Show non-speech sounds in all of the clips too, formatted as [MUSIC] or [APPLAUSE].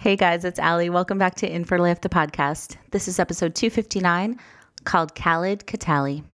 Hey guys, it's Ali. Welcome back to In for the podcast. This is episode 259 called Khaled Kteily.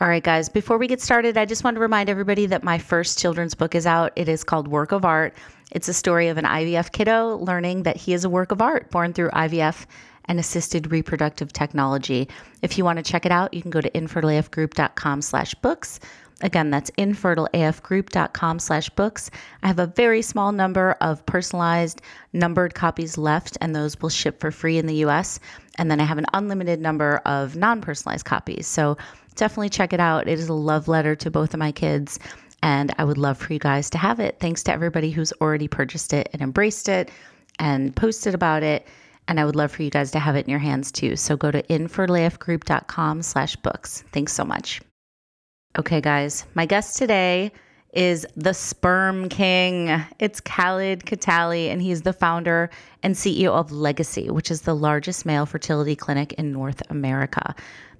All right, guys, before we get started, I just want to remind everybody that my first children's book is out. It is called Work of Art. It's a story of an IVF kiddo learning that he is a work of art born through IVF and assisted reproductive technology. If you want to check it out, you can go to infertileafgroup.com slash books Again, that's infertileafgroup.com slash books. I have a very small number of personalized numbered copies left, and those will ship for free in the US. And then I have an unlimited number of non personalized copies. So definitely check it out. It is a love letter to both of my kids, and I would love for you guys to have it. Thanks to everybody who's already purchased it and embraced it and posted about it. And I would love for you guys to have it in your hands too. So go to infertileafgroup.com slash books. Thanks so much. Okay, guys, my guest today is the Sperm King. It's Khaled Kteily, and he's the founder and CEO of Legacy, which is the largest male fertility clinic in North America.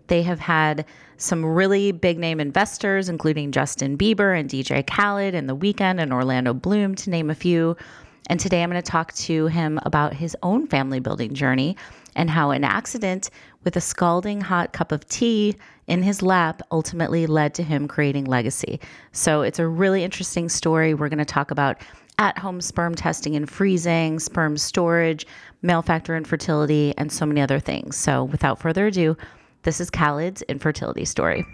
They have had some really big name investors, including Justin Bieber and DJ Khaled and The Weeknd and Orlando Bloom, to name a few. And today I'm going to talk to him about his own family building journey and how an accident with a scalding hot cup of tea in his lap ultimately led to him creating legacy. So it's a really interesting story. We're going to talk about at home sperm testing and freezing, sperm storage, male factor infertility, and so many other things. So without further ado, this is Khaled's infertility story.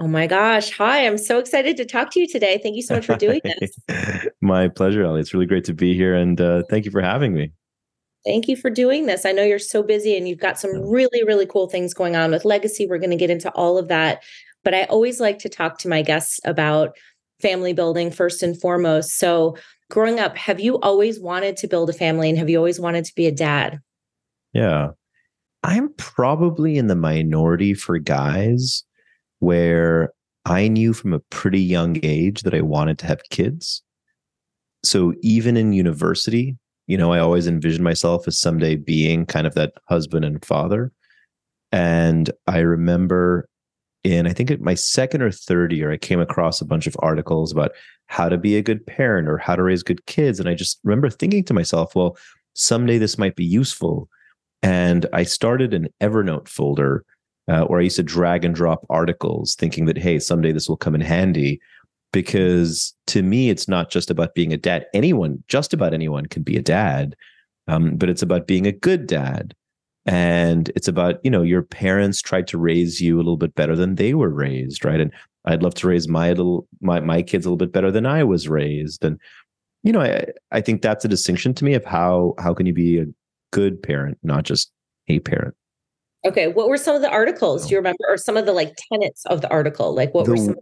My gosh. Hi, I'm so excited to talk to you today. Thank you so much for doing [LAUGHS] this. my pleasure, Ali. It's really great to be here and uh, thank you for having me. Thank you for doing this. I know you're so busy and you've got some really, really cool things going on with Legacy. We're going to get into all of that. But I always like to talk to my guests about family building first and foremost. So, growing up, have you always wanted to build a family and have you always wanted to be a dad? Yeah. I'm probably in the minority for guys where I knew from a pretty young age that I wanted to have kids. So even in university, you know, I always envisioned myself as someday being kind of that husband and father. And I remember in, I think my second or third year, I came across a bunch of articles about how to be a good parent or how to raise good kids. And I just remember thinking to myself, well, someday this might be useful. And I started an Evernote folder uh, or I used to drag and drop articles thinking that, hey, someday this will come in handy. Because to me, it's not just about being a dad. Anyone, just about anyone, can be a dad, um, but it's about being a good dad. And it's about, you know, your parents tried to raise you a little bit better than they were raised, right? And I'd love to raise my little my my kids a little bit better than I was raised. And you know, I I think that's a distinction to me of how how can you be a good parent, not just a parent. Okay. What were some of the articles? Do you remember, or some of the like tenets of the article? Like what the, were some?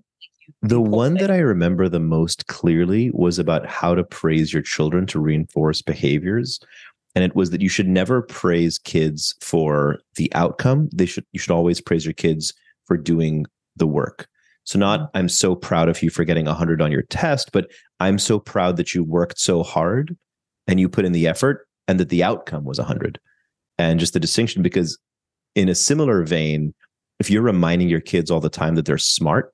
The one that I remember the most clearly was about how to praise your children to reinforce behaviors. and it was that you should never praise kids for the outcome. They should you should always praise your kids for doing the work. So not Mm-hmm. I'm so proud of you for getting 100 on your test, but I'm so proud that you worked so hard and you put in the effort and that the outcome was 100. And just the distinction because in a similar vein, if you're reminding your kids all the time that they're smart,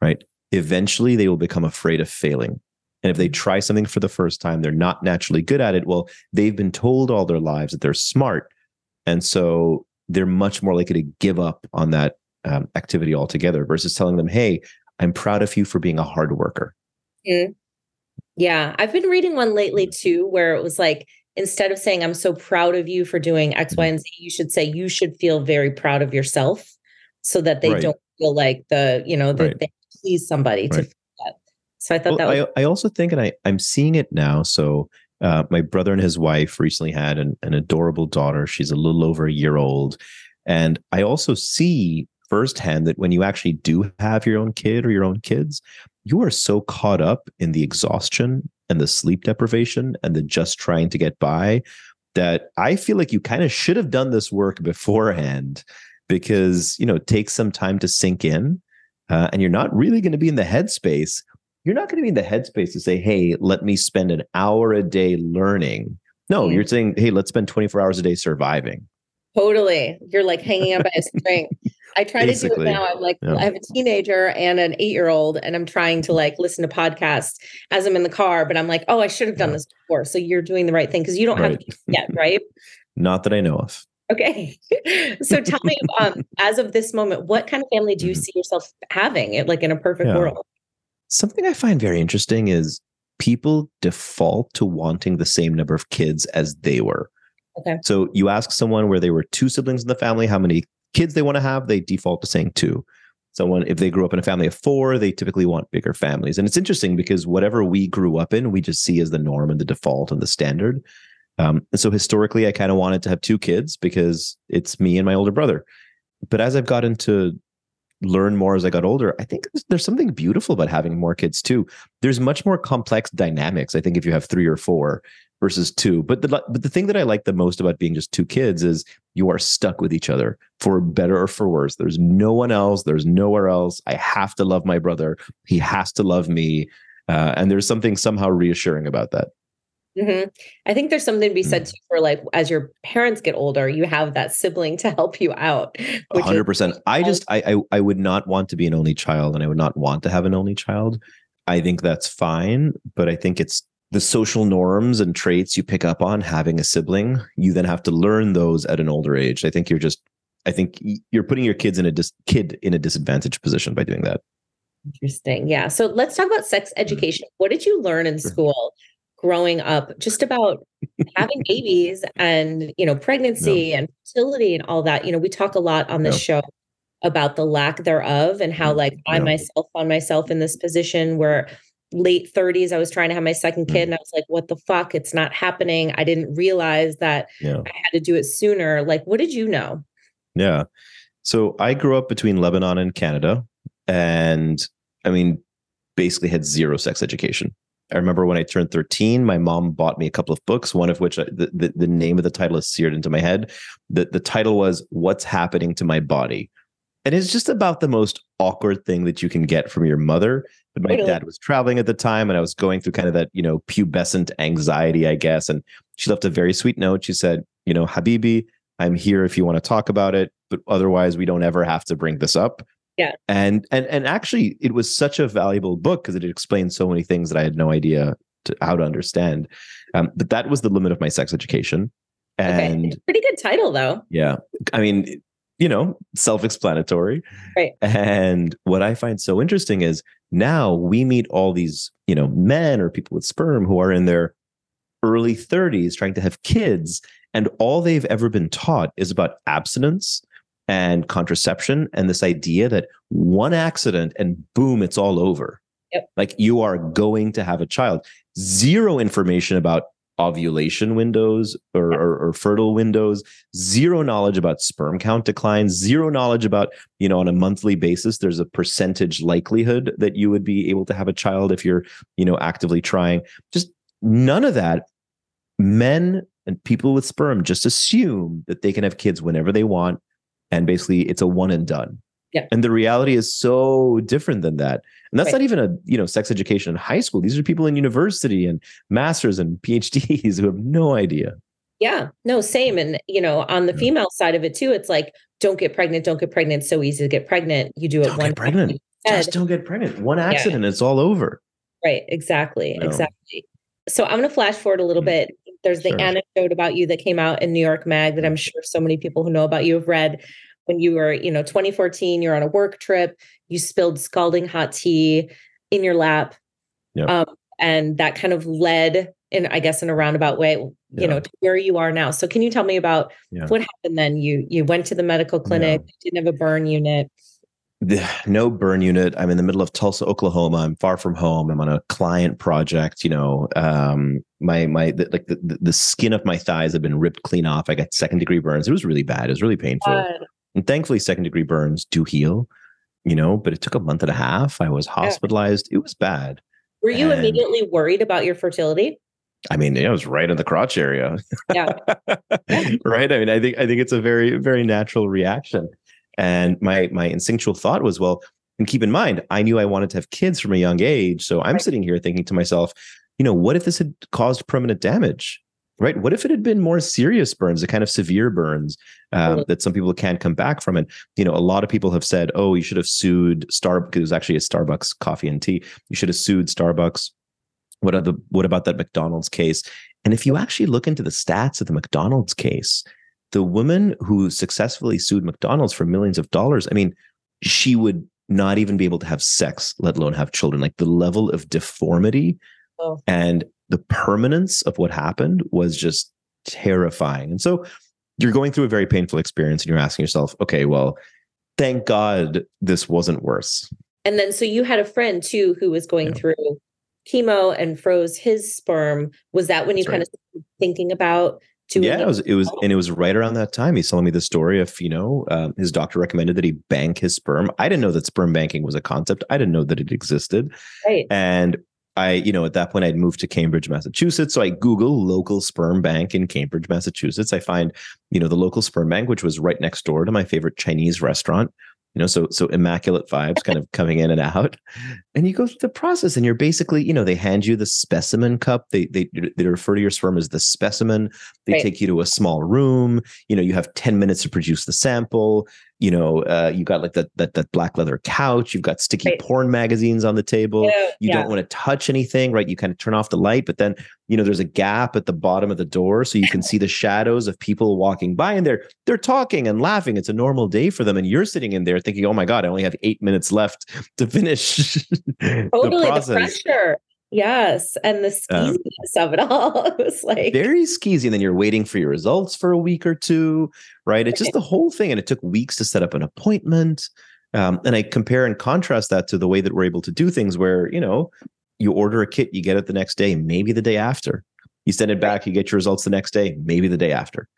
right? Eventually they will become afraid of failing. And if they try something for the first time, they're not naturally good at it. Well, they've been told all their lives that they're smart. And so they're much more likely to give up on that um, activity altogether versus telling them, hey, I'm proud of you for being a hard worker. Mm. Yeah, I've been reading one lately too, where it was like instead of saying I'm so proud of you for doing X, Mm-hmm. And Z, you should say you should feel very proud of yourself, so that they Right. don't feel like the you know that Right. they please somebody to Right. feel that. So I thought Well, that was I, I also think, and I, I'm seeing it now. So uh, my brother and his wife recently had an, an adorable daughter. She's a little over a year old. And I also see firsthand that when you actually do have your own kid or your own kids, you are so caught up in the exhaustion and the sleep deprivation and the just trying to get by that I feel like you kind of should have done this work [LAUGHS] beforehand because, you know, it takes some time to sink in uh, and you're not really going to be in the headspace you're not going to be in the headspace to say, hey, let me spend an hour a day learning. No, Mm. you're saying, hey, let's spend 24 hours a day surviving. totally. You're like hanging on by a string. [LAUGHS] I try to do it now. I'm like, yeah. I have a teenager and an eight year old, and I'm trying to like listen to podcasts as I'm in the car. But I'm like, oh, I should have done Yeah. this before. So you're doing the right thing because you don't have Right. kids yet, right? [LAUGHS] Not that I know of. Okay. [LAUGHS] so tell me, [LAUGHS] um, as of this moment, what kind of family do you Mhm. see yourself having? It like in a perfect Yeah. world. Something I find very interesting is people default to wanting the same number of kids as they were. Okay. So you ask someone where they were two siblings in the family, how many kids they want to have, they default to saying two. Someone, if they grew up in a family of four, they typically want bigger families. And it's interesting because whatever we grew up in, we just see as the norm and the default and the standard. Um, and so historically, I kind of wanted to have two kids because it's me and my older brother. But as I've gotten to learn more as I got older, I think there's, there's something beautiful about having more kids too. There's much more complex dynamics. I think if you have three or four versus two, but the but the thing that I like the most about being just two kids is you are stuck with each other for better or for worse. There's no one else. There's nowhere else. I have to love my brother. He has to love me. Uh, and there's something somehow reassuring about that. hmm I think there's something to be said too for like as your parents get older, you have that sibling to help you out. hundred percent. I just I, I I would not want to be an only child, and I would not want to have an only child. I think that's fine, but I think it's the social norms and traits you pick up on having a sibling. You then have to learn those at an older age. I think you're just I think you're putting your kids in a dis- kid in a disadvantaged position by doing that. Interesting. Yeah. So let's talk about sex education. What did you learn in Mm-hmm. School growing up just about having [LAUGHS] babies and, you know, pregnancy and fertility and all that? You know, we talk a lot on this show about the lack thereof and how Mm, like I myself found myself in this position where late 30s I was trying to have my second kid mm-hmm. and I was like what the fuck it's not happening. I didn't realize that Yeah. I had to do it sooner. Like what did you know? Yeah. So I grew up between Lebanon and Canada, and I mean, basically had zero sex education. I remember when I turned 13, my mom bought me a couple of books, one of which I, the, the, the name of the title is seared into my head. The, the title was What's Happening to My Body? And it's just about the most awkward thing that you can get from your mother. But my dad was traveling at the time and I was going through kind of that, you know, pubescent anxiety, I guess. And she left a very sweet note. She said, you know, Habibi, I'm here if you want to talk about it, but otherwise we don't ever have to bring this up. Yeah. And and and actually it was such a valuable book because it explained so many things that I had no idea to, how to understand. Um, but that was the limit of my sex education. And okay. Pretty good title though. yeah. I mean, you know, self-explanatory. Right. And what I find so interesting is now we meet all these, you know, men or people with sperm who are in their early 30s trying to have kids and all they've ever been taught is about abstinence and contraception and this idea that one accident and boom it's all over. Yep. Like you are going to have a child. Zero information about ovulation windows or, or, or fertile windows zero knowledge about sperm count declines zero knowledge about you know on a monthly basis there's a percentage likelihood that you would be able to have a child if you're you know actively trying just none of that men And people with sperm just assume that they can have kids whenever they want. And basically, it's a one and done. Yeah. And the reality is so different than that. And that's Right. not even a, you know, sex education in high school. These are people in university and masters and [LAUGHS] PhDs who have no idea. Yeah, no, same. And, you know, on the Yeah. female side of it too, it's like, don't get pregnant, don't get pregnant. It's so easy to get pregnant. You do it Don't one get pregnant. Just don't get pregnant. One accident, it's all over. Right, exactly, No. exactly. So I'm going to flash forward a little Mm. bit. There's the Sure. anecdote about you that came out in New York Mag that I'm sure so many people who know about you have read. When you were, you know, 2014, you're on a work trip, you spilled scalding hot tea in your lap. Yep. Um, and that kind of led in, I guess, in a roundabout way, you Yeah. know, to where you are now. So can you tell me about Yeah. what happened then? You you went to the medical clinic, didn't have a burn unit. No burn unit. I'm in the middle of Tulsa, Oklahoma. I'm far from home. I'm on a client project. You know, um, my my the, like the, the skin of my thighs have been ripped clean off. I got second degree burns. It was really bad. It was really painful. God. And thankfully, second degree burns do heal. You know, but it took a month and a half. I was hospitalized. It was bad. Were you And- immediately worried about your fertility? I mean, it was right in the crotch area. Yeah. [LAUGHS] right. I mean, I think I think it's a very very natural reaction. And my my instinctual thought was, well, and keep in mind, I knew I wanted to have kids from a young age. So I'm Right. sitting here thinking to myself, you know, what if this had caused permanent damage? Right? What if it had been more serious burns, the kind of severe burns um, that some people can't come back from? And you know, a lot of people have said, "Oh, you should have sued Starbucks." It was actually a Starbucks coffee and tea. You should have sued Starbucks. What are the what about that McDonald's case? And if you actually look into the stats of the McDonald's case, the woman who successfully sued McDonald's for millions of dollars, I mean, she would not even be able to have sex, let alone have children. Like the level of deformity Oh. and the permanence of what happened was just terrifying. And so you're going through a very painful experience and you're asking yourself, okay, well, thank God this wasn't worse. And then so you had a friend too who was going Yeah. through chemo and froze his sperm. Was that when you That's kind of thinking about yeah, it was, it was, and it was right around that time. He's telling me the story of, you know, um, his doctor recommended that he bank his sperm. I didn't know that sperm banking was a concept. I didn't know that it existed. right? And I, you know, at that point I'd moved to Cambridge, Massachusetts. So I Google local sperm bank in Cambridge, Massachusetts. I find, you know, the local sperm bank, which was right next door to my favorite Chinese restaurant. You know, so so immaculate vibes kind of [LAUGHS] coming in and out. And you go through the process and you're basically, you know, they hand you the specimen cup. They they they refer to your sperm as the specimen. They Right. take you to a small room. You know, you have 10 minutes to produce the sample. You know, uh, you got like that that that black leather couch. You've got sticky Right. porn magazines on the table Yeah, you yeah. don't want to touch anything right you kind of turn off the light but then you know there's a gap at the bottom of the door so you can see the shadows of people walking by and they're they're talking and laughing it's a normal day for them and you're sitting in there thinking oh my god i only have eight minutes left to finish [LAUGHS] the totally the, process pressure. Yes. And the Um, of it [LAUGHS] all. It was like very skeezy and then you're waiting for your results for a week or two right it's just the whole thing and it took weeks to set up an appointment um, and i compare and contrast that to the way that we're able to do things where you know you order a kit you get it the next day maybe the day after you send it back you get your results the next day maybe the day after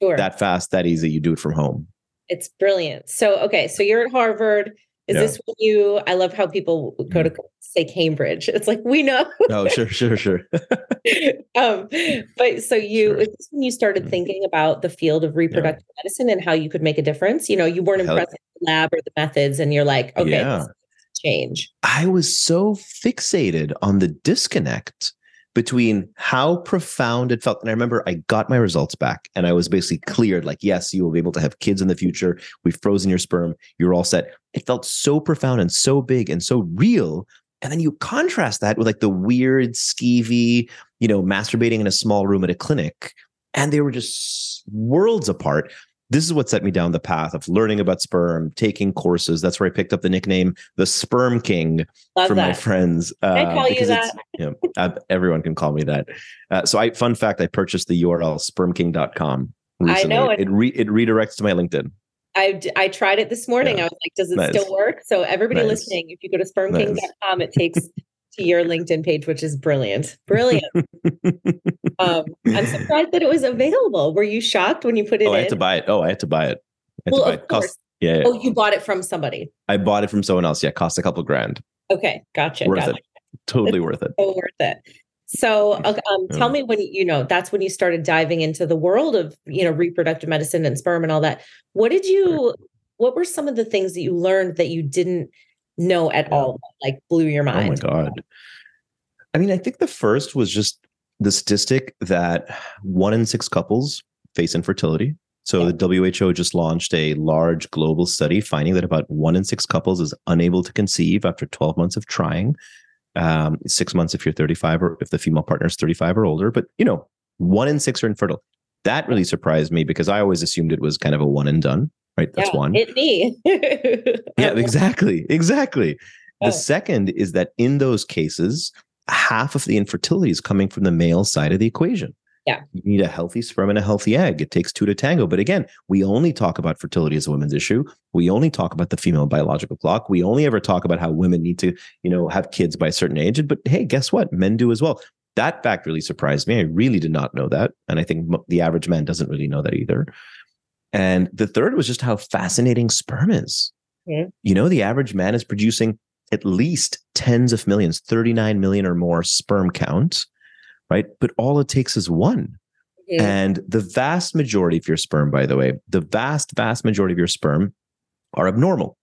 sure. that fast that easy you do it from home It's brilliant. So, okay, so you're at Harvard. Is Yeah. this when you? I love how people go to say Cambridge. [LAUGHS] It's like we know. [LAUGHS] oh sure sure sure [LAUGHS] um, but so you, Sure. is this when you started Mhm. thinking about the field of reproductive medicine and how you could make a difference? You know, you weren't Hell- impressed with the lab or the methods, and you're like, okay, Yeah. this needs to change. I was so fixated on the disconnect between how profound it felt. And I remember I got my results back and I was basically cleared like, yes, you will be able to have kids in the future. We've frozen your sperm. You're all set. It felt so profound and so big and so real. And then you contrast that with like the weird, skeevy, you know, masturbating in a small room at a clinic. And they were just worlds apart. This is what set me down the path of learning about sperm, taking courses. That's where I picked up the nickname, the Sperm King, Love from my that. friends. I uh, call you that? You know, everyone can call me that. Uh, so, I fun fact: I purchased the URL spermking.com recently. know it. It re- it redirects to my LinkedIn. I, I tried it this morning. Yeah. I was like, does it Nice. still work? So everybody Nice. listening, if you go to spermking.com, it takes [LAUGHS] to your LinkedIn page, which is brilliant. Brilliant. [LAUGHS] um, I'm surprised that it was available. Were you shocked when you put it in? oh, I had to buy it. Oh, I had to buy it. I well, to buy of it. Cost- course. yeah, yeah. Oh, you bought it from somebody. I bought it from someone else. Yeah, cost a couple grand. Okay, gotcha. worth gotcha. it. Totally worth it. So worth it. So, um, tell me when you know that's when you started diving into the world of you know reproductive medicine and sperm and all that. What did you? What were some of the things that you learned that you didn't know at yeah. all? Like blew your mind. Oh my god! I mean, I think the first was just the statistic that one in six couples face infertility. So yeah. the WHO just launched a large global study finding that about one in six couples is unable to conceive after 12 months of trying um, six months if you're 35 or if the female partner is 35 or older. But you know, one in six are infertile. That really surprised me because I always assumed it was kind of a one and done. Right, that's yeah, one. It me. [LAUGHS] yeah, exactly, exactly. The second is that in those cases, half of the infertility is coming from the male side of the equation. Yeah. You need a healthy sperm and a healthy egg. It takes two to tango. But again, we only talk about fertility as a women's issue. We only talk about the female biological clock. We only ever talk about how women need to, you know, have kids by a certain age. But hey, guess what? Men do as well. That fact really surprised me. I really did not know that. And I think the average man doesn't really know that either. And the third was just how fascinating sperm is. You know, the average man is producing at least tens of millions, 39 million or more sperm count right? But all it takes is one. Mm-hmm. And the vast majority of your sperm, by the way, the vast, vast majority of your sperm are abnormal.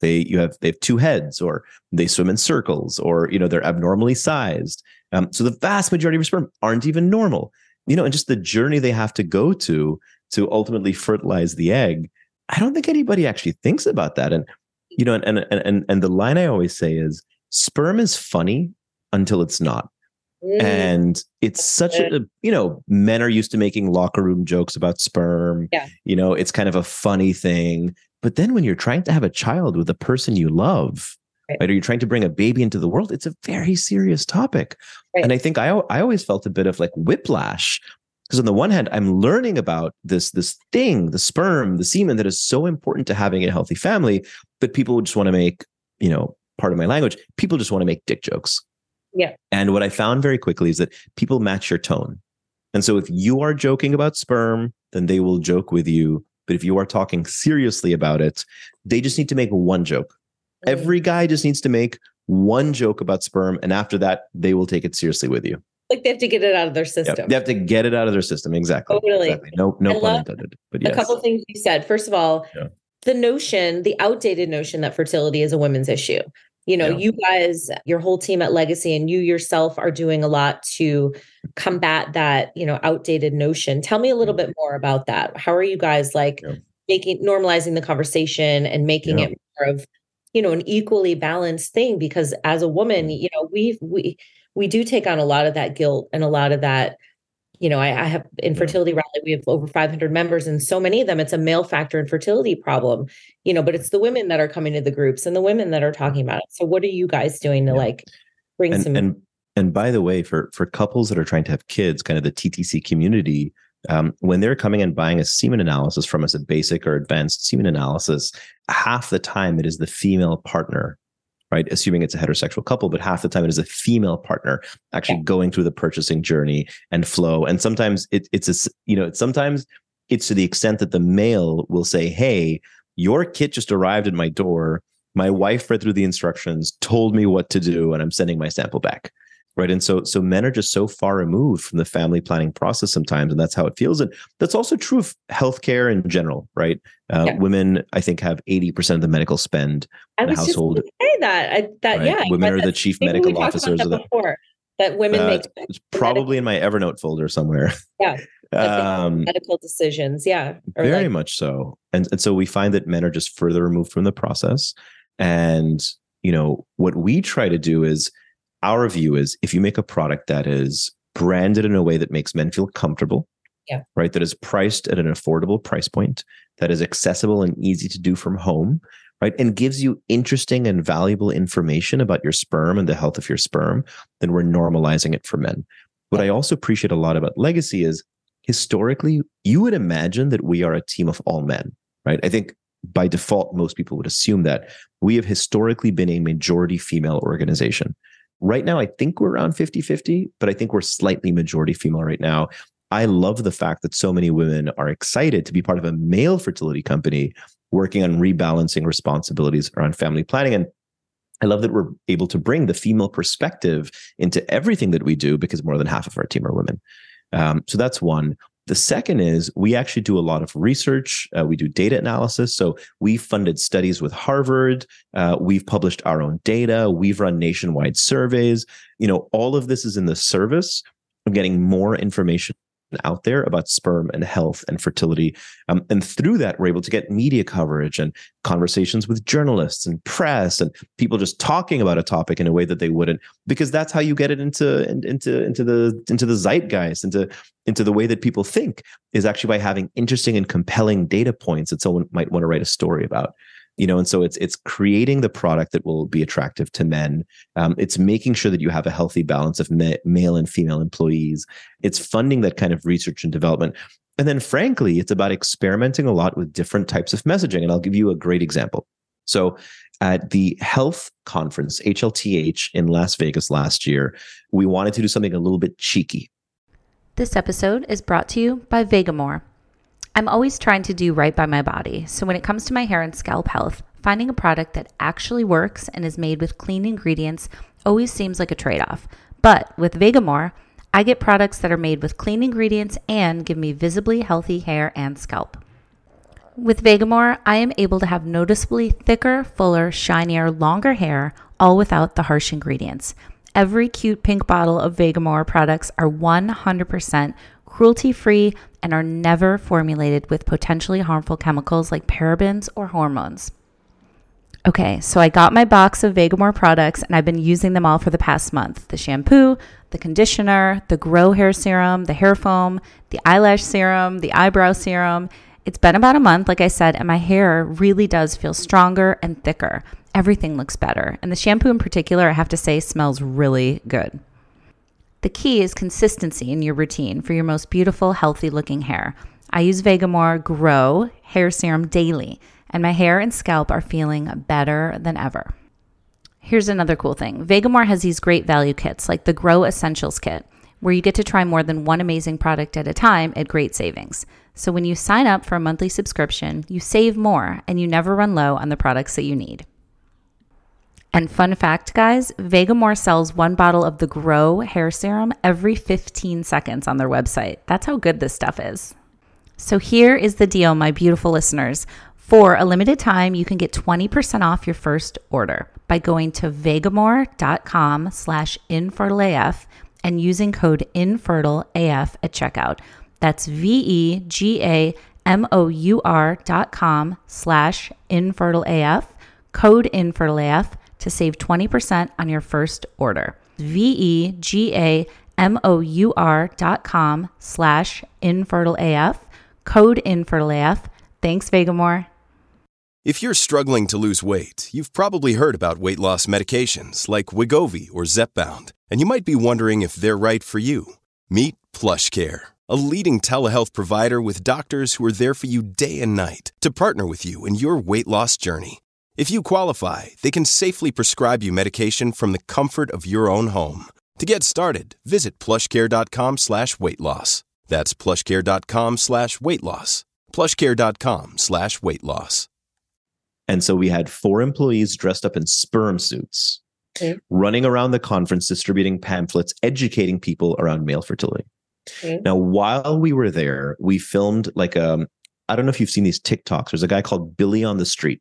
They you have they have two heads, or they swim in circles, or you know they're abnormally sized. Um, so the vast majority of your sperm aren't even normal. You know, and just the journey they have to go to to ultimately fertilize the egg. I don't think anybody actually thinks about that. And you know, and and and and the line I always say is sperm is funny until it's not. Mm. And it's such a, you know, men are used to making locker room jokes about sperm. Yeah. You know, it's kind of a funny thing. But then when you're trying to have a child with a person you love, right. right or you're trying to bring a baby into the world, it's a very serious topic. Right. And I think I, I always felt a bit of like whiplash because on the one hand i'm learning about this this thing the sperm the semen that is so important to having a healthy family but people just want to make you know part of my language people just want to make dick jokes yeah. And what I found very quickly is that people match your tone. And so if you are joking about sperm, then they will joke with you. But if you are talking seriously about it, they just need to make one joke. Mm. Every guy just needs to make one joke about sperm. And after that, they will take it seriously with you. Like they have to get it out of their system. Yep. They have to get it out of their system. Exactly. Oh, totally. Exactly. No, no pun intended. But yes. A couple things you said. First of all, yeah. the notion, the outdated notion that fertility is a women's issue you know yeah. you guys your whole team at legacy and you yourself are doing a lot to combat that you know outdated notion tell me a little mm-hmm. bit more about that how are you guys like yeah. making normalizing the conversation and making it more of you know an equally balanced thing because as a woman mm-hmm. you know we we we do take on a lot of that guilt and a lot of that you know, I, I have infertility rally. We have over 500 members, and so many of them, it's a male factor infertility problem. You know, but it's the women that are coming to the groups and the women that are talking about it. So, what are you guys doing to yeah. like bring and, some? And and by the way, for for couples that are trying to have kids, kind of the TTC community, um, when they're coming and buying a semen analysis from us, a basic or advanced semen analysis, half the time it is the female partner right? Assuming it's a heterosexual couple, but half the time it is a female partner actually yeah. going through the purchasing journey and flow. And sometimes it, it's a, you know, sometimes it's to the extent that the male will say, Hey, your kit just arrived at my door. My wife read through the instructions, told me what to do, and I'm sending my sample back right and so so men are just so far removed from the family planning process sometimes and that's how it feels and that's also true of healthcare in general right uh, yeah. women i think have 80% of the medical spend I in the household say that I, that right? yeah women are the chief medical officers of the before, that women uh, make it's probably medical. in my evernote folder somewhere [LAUGHS] yeah [LAUGHS] um, medical decisions yeah very like, much so and, and so we find that men are just further removed from the process and you know what we try to do is our view is if you make a product that is branded in a way that makes men feel comfortable, yeah. right, that is priced at an affordable price point, that is accessible and easy to do from home, right, and gives you interesting and valuable information about your sperm and the health of your sperm, then we're normalizing it for men. What I also appreciate a lot about Legacy is historically, you would imagine that we are a team of all men, right? I think by default, most people would assume that we have historically been a majority female organization. Right now, I think we're around 50 50, but I think we're slightly majority female right now. I love the fact that so many women are excited to be part of a male fertility company working on rebalancing responsibilities around family planning. And I love that we're able to bring the female perspective into everything that we do because more than half of our team are women. Um, so that's one. The second is we actually do a lot of research. Uh, we do data analysis. So we've funded studies with Harvard. Uh, we've published our own data. We've run nationwide surveys. You know, all of this is in the service of getting more out there about sperm and health and fertility. Um, and through that, we're able to get media coverage and conversations with journalists and press and people just talking about a topic in a way that they wouldn't, because that's how you get it into into into the into the zeitgeist, into into the way that people think is actually by having interesting and compelling data points that someone might want to write a story about you know and so it's it's creating the product that will be attractive to men. Um, it's making sure that you have a healthy balance of ma- male and female employees. It's funding that kind of research and development. And then frankly it's about experimenting a lot with different types of messaging and i'll give you a great example. So at the health conference hlth in las vegas last year we wanted to do something a little bit cheeky. This episode is brought to you by vegamour I'm always trying to do right by my body. So when it comes to my hair and scalp health, finding a product that actually works and is made with clean ingredients always seems like a trade off. But with Vegamour, I get products that are made with clean ingredients and give me visibly healthy hair and scalp. With Vegamour, I am able to have noticeably thicker, fuller, shinier, longer hair, all without the harsh ingredients. Every cute pink bottle of Vegamour products are 100% cruelty free, and are never formulated with potentially harmful chemicals like parabens or hormones. Okay, so I got my box of Vegamour products and I've been using them all for the past month the shampoo, the conditioner, the grow hair serum, the hair foam, the eyelash serum, the eyebrow serum. It's been about a month, like I said, and my hair really does feel stronger and thicker. Everything looks better. And the shampoo in particular, I have to say, smells really good. The key is consistency in your routine for your most beautiful, healthy looking hair. I use Vegamour Grow hair serum daily, and my hair and scalp are feeling better than ever. Here's another cool thing Vegamour has these great value kits, like the Grow Essentials Kit, where you get to try more than one amazing product at a time at great savings. So when you sign up for a monthly subscription, you save more and you never run low on the products that you need. And fun fact, guys, Vegamour sells one bottle of the Grow hair serum every 15 seconds on their website. That's how good this stuff is. So here is the deal, my beautiful listeners. For a limited time, you can get 20% off your first order by going to vegamour.com slash infertileaf and using code infertileaf at checkout. That's V-E-G-A-M-O-U-R dot com slash infertileaf, code infertileaf to save 20% on your first order. V E G A M O U R dot com slash infertile AF, code infertile AF. Thanks, Vegamour. If you're struggling to lose weight, you've probably heard about weight loss medications like Wegovy or Zepbound, and you might be wondering if they're right for you. Meet PlushCare, a leading telehealth provider with doctors who are there for you day and night to partner with you in your weight loss journey. If you qualify, they can safely prescribe you medication from the comfort of your own home. To get started, visit plushcare.com slash weight loss. That's plushcare.com slash weight loss. Plushcare.com slash weight loss. And so we had four employees dressed up in sperm suits, okay. running around the conference, distributing pamphlets, educating people around male fertility. Okay. Now, while we were there, we filmed like um, I don't know if you've seen these TikToks. There's a guy called Billy on the Street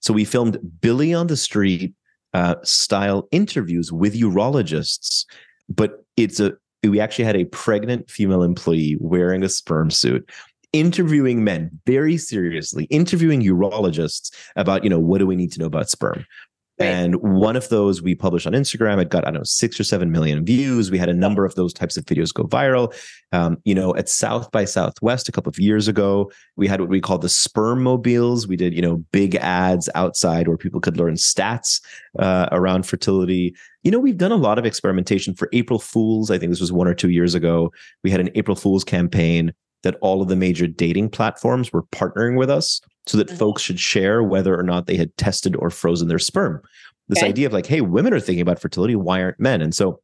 So we filmed Billy on the Street uh, style interviews with urologists, but it's a we actually had a pregnant female employee wearing a sperm suit interviewing men very seriously interviewing urologists about you know what do we need to know about sperm and one of those we published on Instagram. It got, I don't know, six or seven million views. We had a number of those types of videos go viral. Um, you know, at South by Southwest a couple of years ago, we had what we called the sperm mobiles. We did, you know, big ads outside where people could learn stats uh, around fertility. You know, we've done a lot of experimentation for April Fools. I think this was one or two years ago. We had an April Fools campaign that all of the major dating platforms were partnering with us so that mm-hmm. folks should share whether or not they had tested or frozen their sperm. This okay. idea of like, hey, women are thinking about fertility. Why aren't men? And so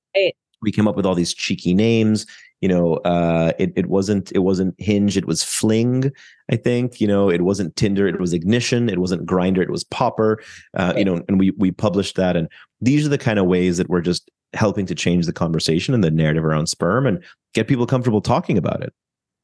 We came up with all these cheeky names. You know, uh, it it wasn't it wasn't Hinge. It was Fling. I think you know it wasn't Tinder. It was Ignition. It wasn't Grindr, It was Popper. Uh, You know, and we we published that. And these are the kind of ways that we're just helping to change the conversation and the narrative around sperm and get people comfortable talking about it.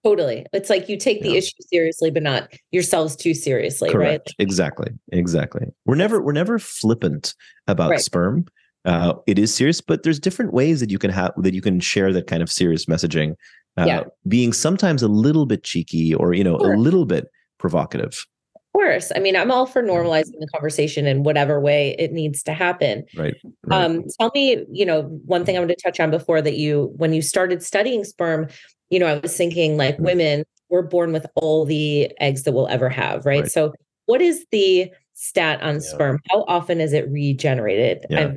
Totally. It's like you take the issue seriously, but not yourselves too seriously, Correct. right? Exactly. Exactly. We're never we're never flippant about right. sperm. Uh, it is serious, but there's different ways that you can have that you can share that kind of serious messaging. Uh, yeah. being sometimes a little bit cheeky or you know a little bit provocative. Of course. I mean, I'm all for normalizing the conversation in whatever way it needs to happen. Right. right. Um, tell me, you know, one thing I wanted to touch on before that you, when you started studying sperm, you know, I was thinking like mm-hmm. women were born with all the eggs that we'll ever have, right? right. So, what is the stat on yeah. sperm? How often is it regenerated? Yeah.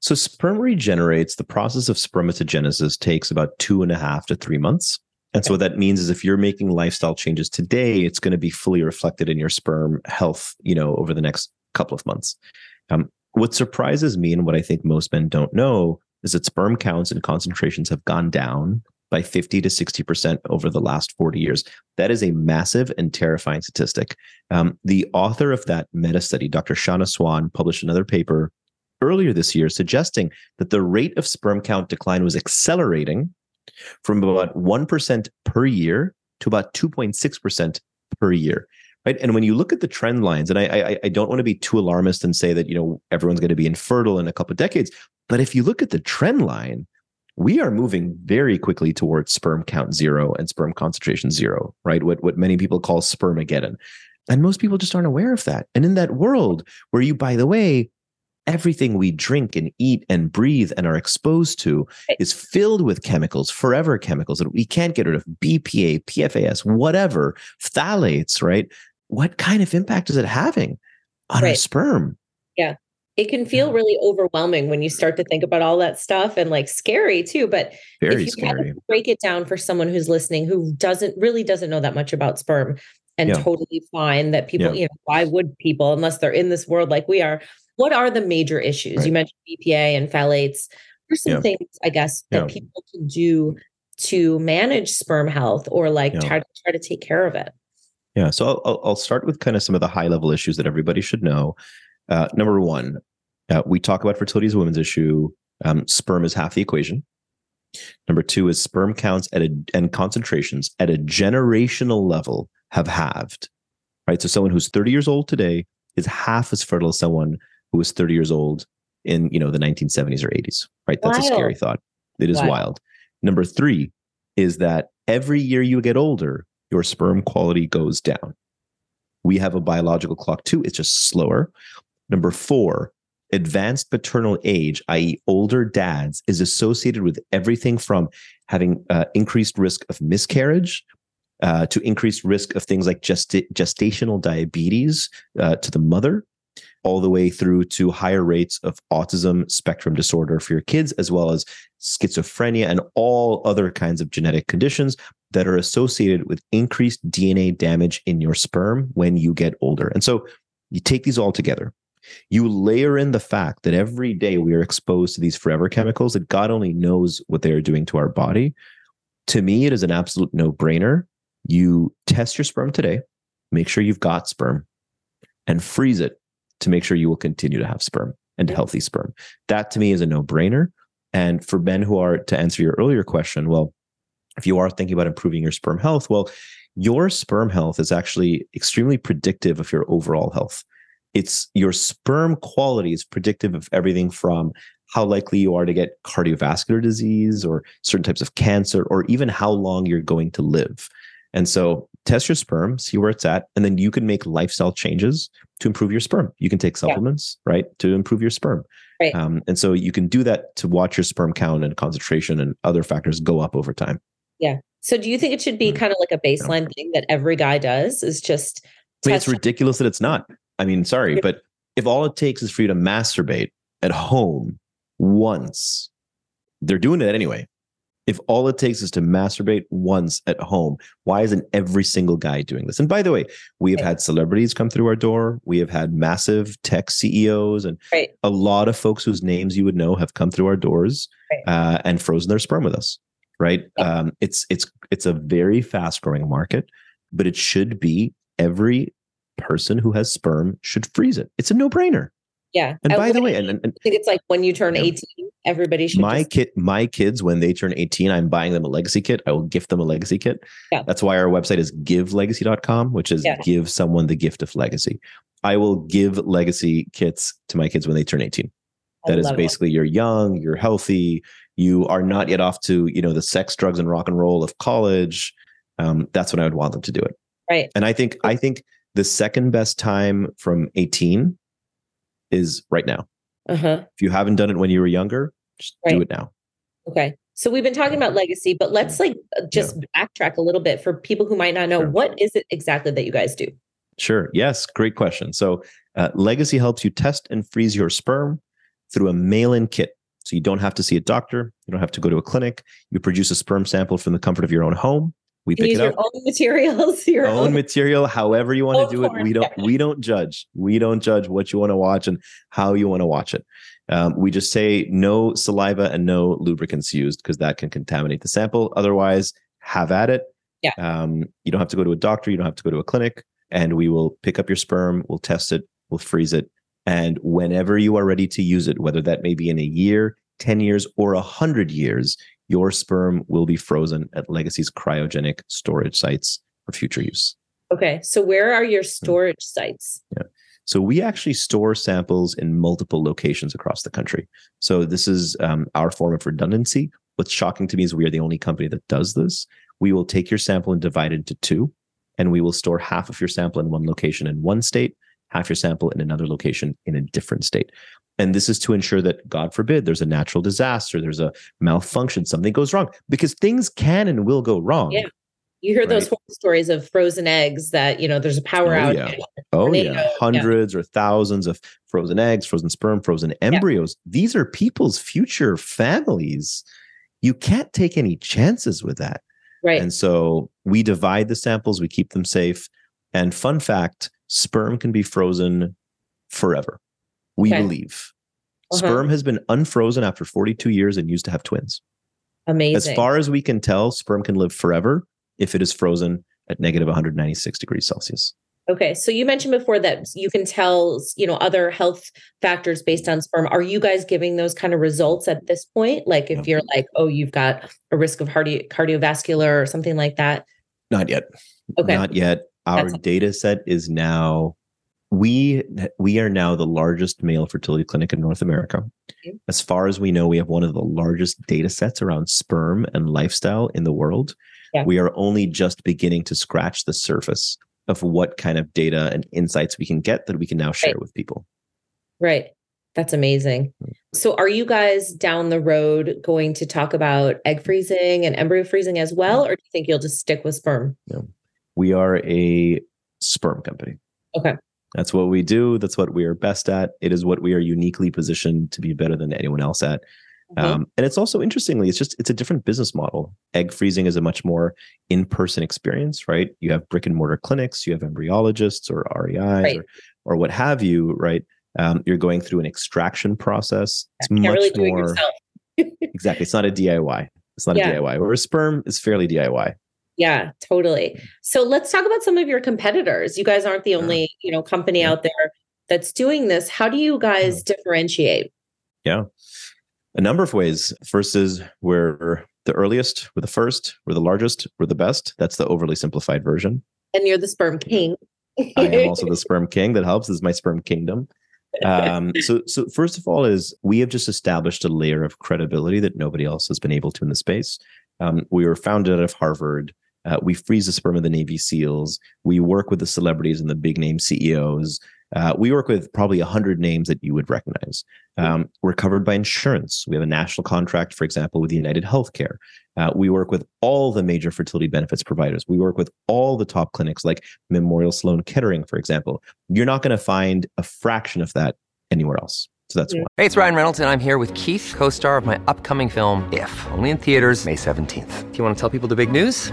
So, sperm regenerates. The process of spermatogenesis takes about two and a half to three months. And so, what that means is if you're making lifestyle changes today, it's going to be fully reflected in your sperm health, you know, over the next couple of months. Um, what surprises me and what I think most men don't know is that sperm counts and concentrations have gone down by 50 to 60% over the last 40 years. That is a massive and terrifying statistic. Um, the author of that meta study, Dr. Shanna Swan, published another paper earlier this year suggesting that the rate of sperm count decline was accelerating from about 1% per year to about 2.6% per year. Right. And when you look at the trend lines, and I, I, I don't want to be too alarmist and say that, you know, everyone's going to be infertile in a couple of decades. But if you look at the trend line, we are moving very quickly towards sperm count zero and sperm concentration zero, right? What what many people call spermageddon. And most people just aren't aware of that. And in that world where you, by the way, everything we drink and eat and breathe and are exposed to is filled with chemicals, forever chemicals that we can't get rid of BPA, PFAS, whatever, phthalates, right? What kind of impact is it having on right. our sperm? It can feel really overwhelming when you start to think about all that stuff and like scary too. But Very if you scary. break it down for someone who's listening who doesn't really doesn't know that much about sperm and yeah. totally fine that people, yeah. you know, why would people, unless they're in this world like we are, what are the major issues? Right. You mentioned BPA and phthalates. There's some yeah. things, I guess, that people can do to manage sperm health or like try to try to take care of it. Yeah. So I'll, I'll start with kind of some of the high level issues that everybody should know. Uh, number one, uh, we talk about fertility as a women's issue. Um, sperm is half the equation. Number two is sperm counts at a, and concentrations at a generational level have halved. Right. So someone who's 30 years old today is half as fertile as someone who was 30 years old in you know the 1970s or 80s. Right. That's wild. a scary thought. It is wild. wild. Number three is that every year you get older, your sperm quality goes down. We have a biological clock too. It's just slower. Number four, advanced paternal age, i.e., older dads, is associated with everything from having uh, increased risk of miscarriage uh, to increased risk of things like gest- gestational diabetes uh, to the mother, all the way through to higher rates of autism spectrum disorder for your kids, as well as schizophrenia and all other kinds of genetic conditions that are associated with increased DNA damage in your sperm when you get older. And so you take these all together you layer in the fact that every day we are exposed to these forever chemicals that God only knows what they are doing to our body. To me, it is an absolute no brainer. You test your sperm today, make sure you've got sperm, and freeze it to make sure you will continue to have sperm and healthy sperm. That to me is a no brainer. And for men who are, to answer your earlier question, well, if you are thinking about improving your sperm health, well, your sperm health is actually extremely predictive of your overall health it's your sperm quality is predictive of everything from how likely you are to get cardiovascular disease or certain types of cancer or even how long you're going to live and so test your sperm see where it's at and then you can make lifestyle changes to improve your sperm you can take supplements yeah. right to improve your sperm right. Um, and so you can do that to watch your sperm count and concentration and other factors go up over time yeah so do you think it should be mm-hmm. kind of like a baseline yeah. thing that every guy does is just I mean, it's ridiculous that it's not I mean, sorry, but if all it takes is for you to masturbate at home once, they're doing it anyway. If all it takes is to masturbate once at home, why isn't every single guy doing this? And by the way, we have right. had celebrities come through our door. We have had massive tech CEOs and right. a lot of folks whose names you would know have come through our doors right. uh, and frozen their sperm with us. Right? Um, it's it's it's a very fast growing market, but it should be every person who has sperm should freeze it. It's a no brainer. Yeah. And by the way, and, and, I think it's like when you turn 18, everybody should my just... kid my kids when they turn 18, I'm buying them a legacy kit. I will gift them a legacy kit. Yeah. That's why our website is givelegacy.com, which is yeah. give someone the gift of legacy. I will give legacy kits to my kids when they turn 18. That is basically it. you're young, you're healthy, you are not yet off to, you know, the sex, drugs, and rock and roll of college. Um, that's when I would want them to do it. Right. And I think I think the second best time from 18 is right now. Uh-huh. If you haven't done it when you were younger, just right. do it now. Okay. So we've been talking about legacy, but let's like uh, just yeah. backtrack a little bit for people who might not know sure. what is it exactly that you guys do? Sure. Yes. Great question. So uh, legacy helps you test and freeze your sperm through a mail-in kit. So you don't have to see a doctor. You don't have to go to a clinic. You produce a sperm sample from the comfort of your own home. We pick use it your own materials, [LAUGHS] your own, own material, however you want to do it. We don't we don't judge. We don't judge what you want to watch and how you want to watch it. Um, we just say no saliva and no lubricants used because that can contaminate the sample. Otherwise, have at it. Yeah. Um, you don't have to go to a doctor. You don't have to go to a clinic, and we will pick up your sperm. We'll test it. We'll freeze it, and whenever you are ready to use it, whether that may be in a year, ten years, or a hundred years, your sperm will be frozen at Legacy's cryogenic storage sites for future use. Okay. So where are your storage sites? Yeah. So we actually store samples in multiple locations across the country. So this is um, our form of redundancy. What's shocking to me is we are the only company that does this. We will take your sample and divide it into two, and we will store half of your sample in one location in one state, half your sample in another location in a different state. And this is to ensure that, God forbid, there's a natural disaster, there's a malfunction, something goes wrong, because things can and will go wrong. Yeah. You hear right? those stories of frozen eggs that, you know, there's a power oh, outage. Yeah. [LAUGHS] Oh, yeah. Hundreds yeah. or thousands of frozen eggs, frozen sperm, frozen embryos. Yeah. These are people's future families. You can't take any chances with that. Right. And so we divide the samples, we keep them safe. And fun fact sperm can be frozen forever we okay. believe. Uh-huh. Sperm has been unfrozen after 42 years and used to have twins. Amazing. As far as we can tell, sperm can live forever if it is frozen at negative 196 degrees Celsius. Okay, so you mentioned before that you can tell, you know, other health factors based on sperm. Are you guys giving those kind of results at this point? Like if no. you're like, oh, you've got a risk of cardi- cardiovascular or something like that? Not yet. Okay. Not yet. Our That's data set is now we we are now the largest male fertility clinic in North America. Mm-hmm. As far as we know, we have one of the largest data sets around sperm and lifestyle in the world. Yeah. We are only just beginning to scratch the surface of what kind of data and insights we can get that we can now share right. with people. Right. That's amazing. Mm. So, are you guys down the road going to talk about egg freezing and embryo freezing as well, or do you think you'll just stick with sperm? No. We are a sperm company. Okay. That's what we do. That's what we are best at. It is what we are uniquely positioned to be better than anyone else at. Mm-hmm. Um, and it's also interestingly, it's just it's a different business model. Egg freezing is a much more in-person experience, right? You have brick and mortar clinics, you have embryologists or REIs right. or, or what have you, right? Um, you're going through an extraction process. It's much really more [LAUGHS] exactly. It's not a DIY. It's not yeah. a DIY. Whereas sperm is fairly DIY. Yeah, totally. So let's talk about some of your competitors. You guys aren't the only, you know, company out there that's doing this. How do you guys differentiate? Yeah. A number of ways. First is we're the earliest, we're the first, we're the largest, we're the best. That's the overly simplified version. And you're the sperm king. I am also the [LAUGHS] sperm king. That helps. This is my sperm kingdom. Um, so, so first of all, is we have just established a layer of credibility that nobody else has been able to in the space. Um, we were founded out of Harvard. Uh, we freeze the sperm of the Navy SEALs. We work with the celebrities and the big name CEOs. Uh, we work with probably 100 names that you would recognize. Um, we're covered by insurance. We have a national contract, for example, with United Healthcare. Uh, we work with all the major fertility benefits providers. We work with all the top clinics like Memorial Sloan Kettering, for example. You're not going to find a fraction of that anywhere else. So that's one. Hey, it's Ryan Reynolds, and I'm here with Keith, co star of my upcoming film, If, only in theaters, May 17th. Do you want to tell people the big news?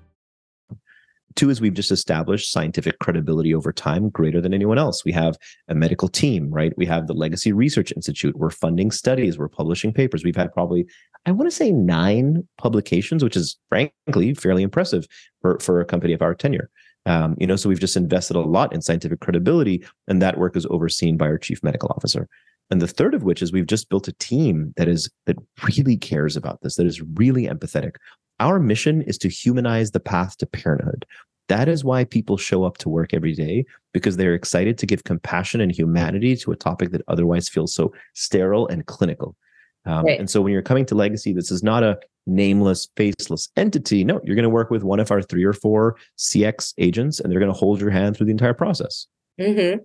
Two is we've just established scientific credibility over time greater than anyone else. We have a medical team, right? We have the Legacy Research Institute. We're funding studies. We're publishing papers. We've had probably, I want to say, nine publications, which is frankly fairly impressive for, for a company of our tenure. Um, you know, so we've just invested a lot in scientific credibility, and that work is overseen by our chief medical officer. And the third of which is we've just built a team that is that really cares about this, that is really empathetic. Our mission is to humanize the path to parenthood. That is why people show up to work every day because they're excited to give compassion and humanity to a topic that otherwise feels so sterile and clinical. Um, right. And so when you're coming to Legacy, this is not a nameless, faceless entity. No, you're going to work with one of our three or four CX agents, and they're going to hold your hand through the entire process. Mm-hmm.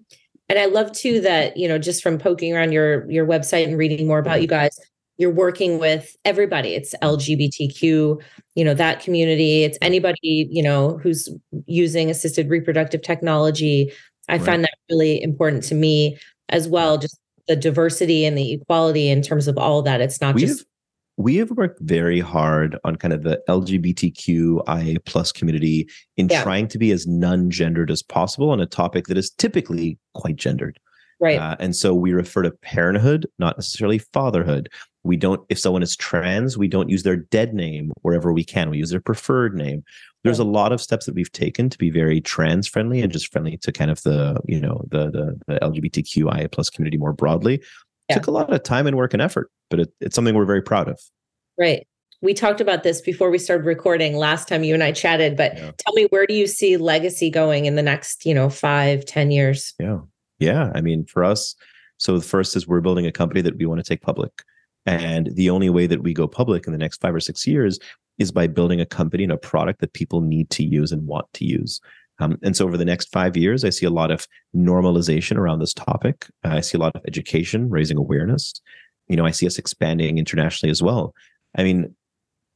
And I love too that you know just from poking around your your website and reading more about you guys, you're working with everybody it's lgbtq you know that community it's anybody you know who's using assisted reproductive technology i right. find that really important to me as well just the diversity and the equality in terms of all that it's not we just have, we have worked very hard on kind of the lgbtqia plus community in yeah. trying to be as non-gendered as possible on a topic that is typically quite gendered Right. Uh, and so we refer to parenthood, not necessarily fatherhood. We don't, if someone is trans, we don't use their dead name wherever we can. We use their preferred name. There's a lot of steps that we've taken to be very trans friendly and just friendly to kind of the, you know, the the, the LGBTQIA plus community more broadly. Yeah. Took a lot of time and work and effort, but it, it's something we're very proud of. Right. We talked about this before we started recording last time you and I chatted, but yeah. tell me where do you see legacy going in the next, you know, five, ten years? Yeah. Yeah. I mean, for us, so the first is we're building a company that we want to take public. And the only way that we go public in the next five or six years is by building a company and a product that people need to use and want to use. Um, and so over the next five years, I see a lot of normalization around this topic. I see a lot of education, raising awareness. You know, I see us expanding internationally as well. I mean,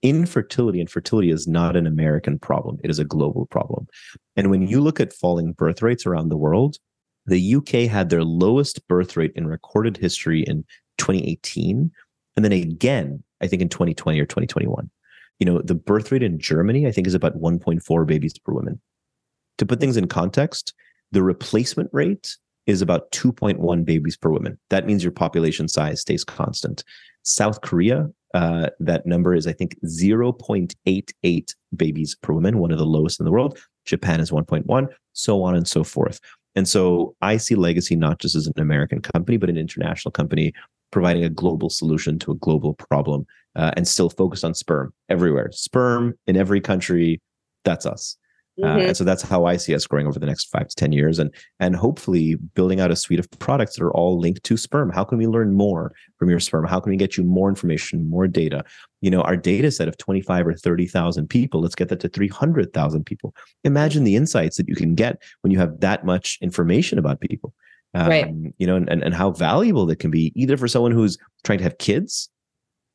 infertility and fertility is not an American problem. It is a global problem. And when you look at falling birth rates around the world, the UK had their lowest birth rate in recorded history in 2018 and then again, I think in 2020 or 2021. You know, the birth rate in Germany, I think, is about 1.4 babies per woman. To put things in context, the replacement rate is about 2.1 babies per woman. That means your population size stays constant. South Korea, uh, that number is, I think, 0.88 babies per woman, one of the lowest in the world. Japan is 1.1, so on and so forth. And so I see Legacy not just as an American company, but an international company providing a global solution to a global problem uh, and still focused on sperm everywhere. Sperm in every country, that's us. Uh, mm-hmm. Uh, and so that's how I see us growing over the next five to 10 years and, and hopefully building out a suite of products that are all linked to sperm. How can we learn more from your sperm? How can we get you more information, more data? You know, our data set of 25 or 30,000 people, let's get that to 300,000 people. Imagine the insights that you can get when you have that much information about people um, right. you know, and, and how valuable that can be either for someone who's trying to have kids,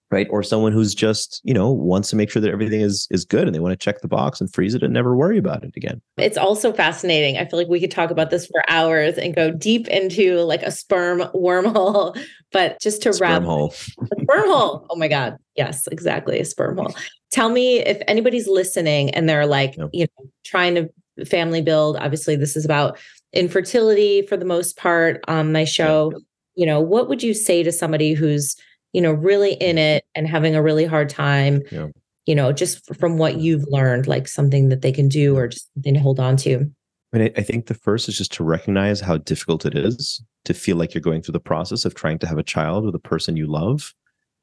right, or someone who's just you know wants to make sure that everything is is good and they want to check the box and freeze it and never worry about it again. It's also fascinating. I feel like we could talk about this for hours and go deep into like a sperm wormhole, [LAUGHS] but just to sperm wrap hole, [LAUGHS] sperm hole. Oh my god, yes, exactly, a sperm hole. Tell me if anybody's listening and they're like, you know, trying to family build. Obviously, this is about infertility for the most part on my show yeah. you know what would you say to somebody who's you know really in it and having a really hard time yeah. you know, just from what you've learned, like something that they can do or just something to hold on to? I mean, I think the first is just to recognize how difficult it is to feel like you're going through the process of trying to have a child with a person you love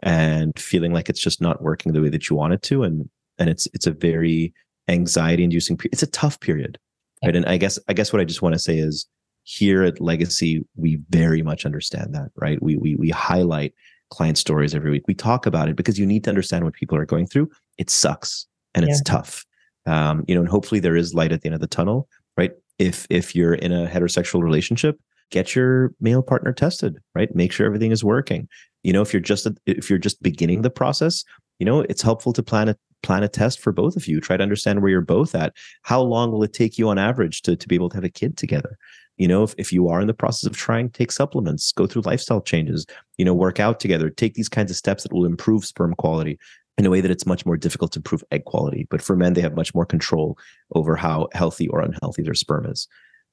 and feeling like it's just not working the way that you want it to. And and it's it's a very anxiety inducing it's a tough period. Right. And I guess I guess what I just want to say is here at Legacy, we very much understand that, right? We we we highlight client stories every week. We talk about it because you need to understand what people are going through. It sucks and it's yeah. tough. Um, you know, and hopefully there is light at the end of the tunnel, right? If if you're in a heterosexual relationship, get your male partner tested, right? Make sure everything is working. You know, if you're just if you're just beginning the process, you know, it's helpful to plan a plan a test for both of you. Try to understand where you're both at. How long will it take you on average to to be able to have a kid together? you know if, if you are in the process of trying take supplements go through lifestyle changes you know work out together take these kinds of steps that will improve sperm quality in a way that it's much more difficult to improve egg quality but for men they have much more control over how healthy or unhealthy their sperm is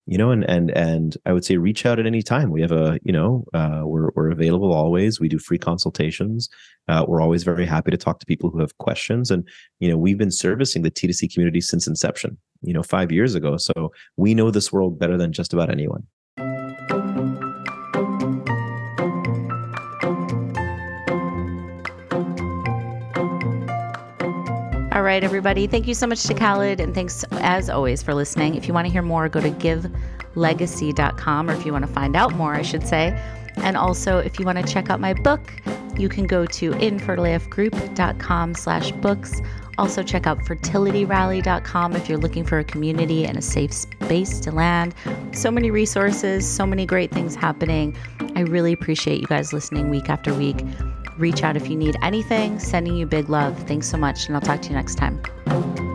you know and and and i would say reach out at any time. We have a you know uh, we're, we're available always. We do free consultations. Uh, we're always very happy to talk to people who have questions. And you know we've been servicing the TTC community since inception you know five years ago. So we know this world better than just about anyone All right, everybody. Thank you so much to Khaled. And thanks, as always, for listening. If you want to hear more, go to givelegacy.com, or if you want to find out more, I should say. And also, if you want to check out my book, you can go to infertileafgroup.com slash books. Also, check out fertilityrally.com if you're looking for a community and a safe space to land. So many resources, so many great things happening. I really appreciate you guys listening week after week. Reach out if you need anything. Sending you big love. Thanks so much, and I'll talk to you next time.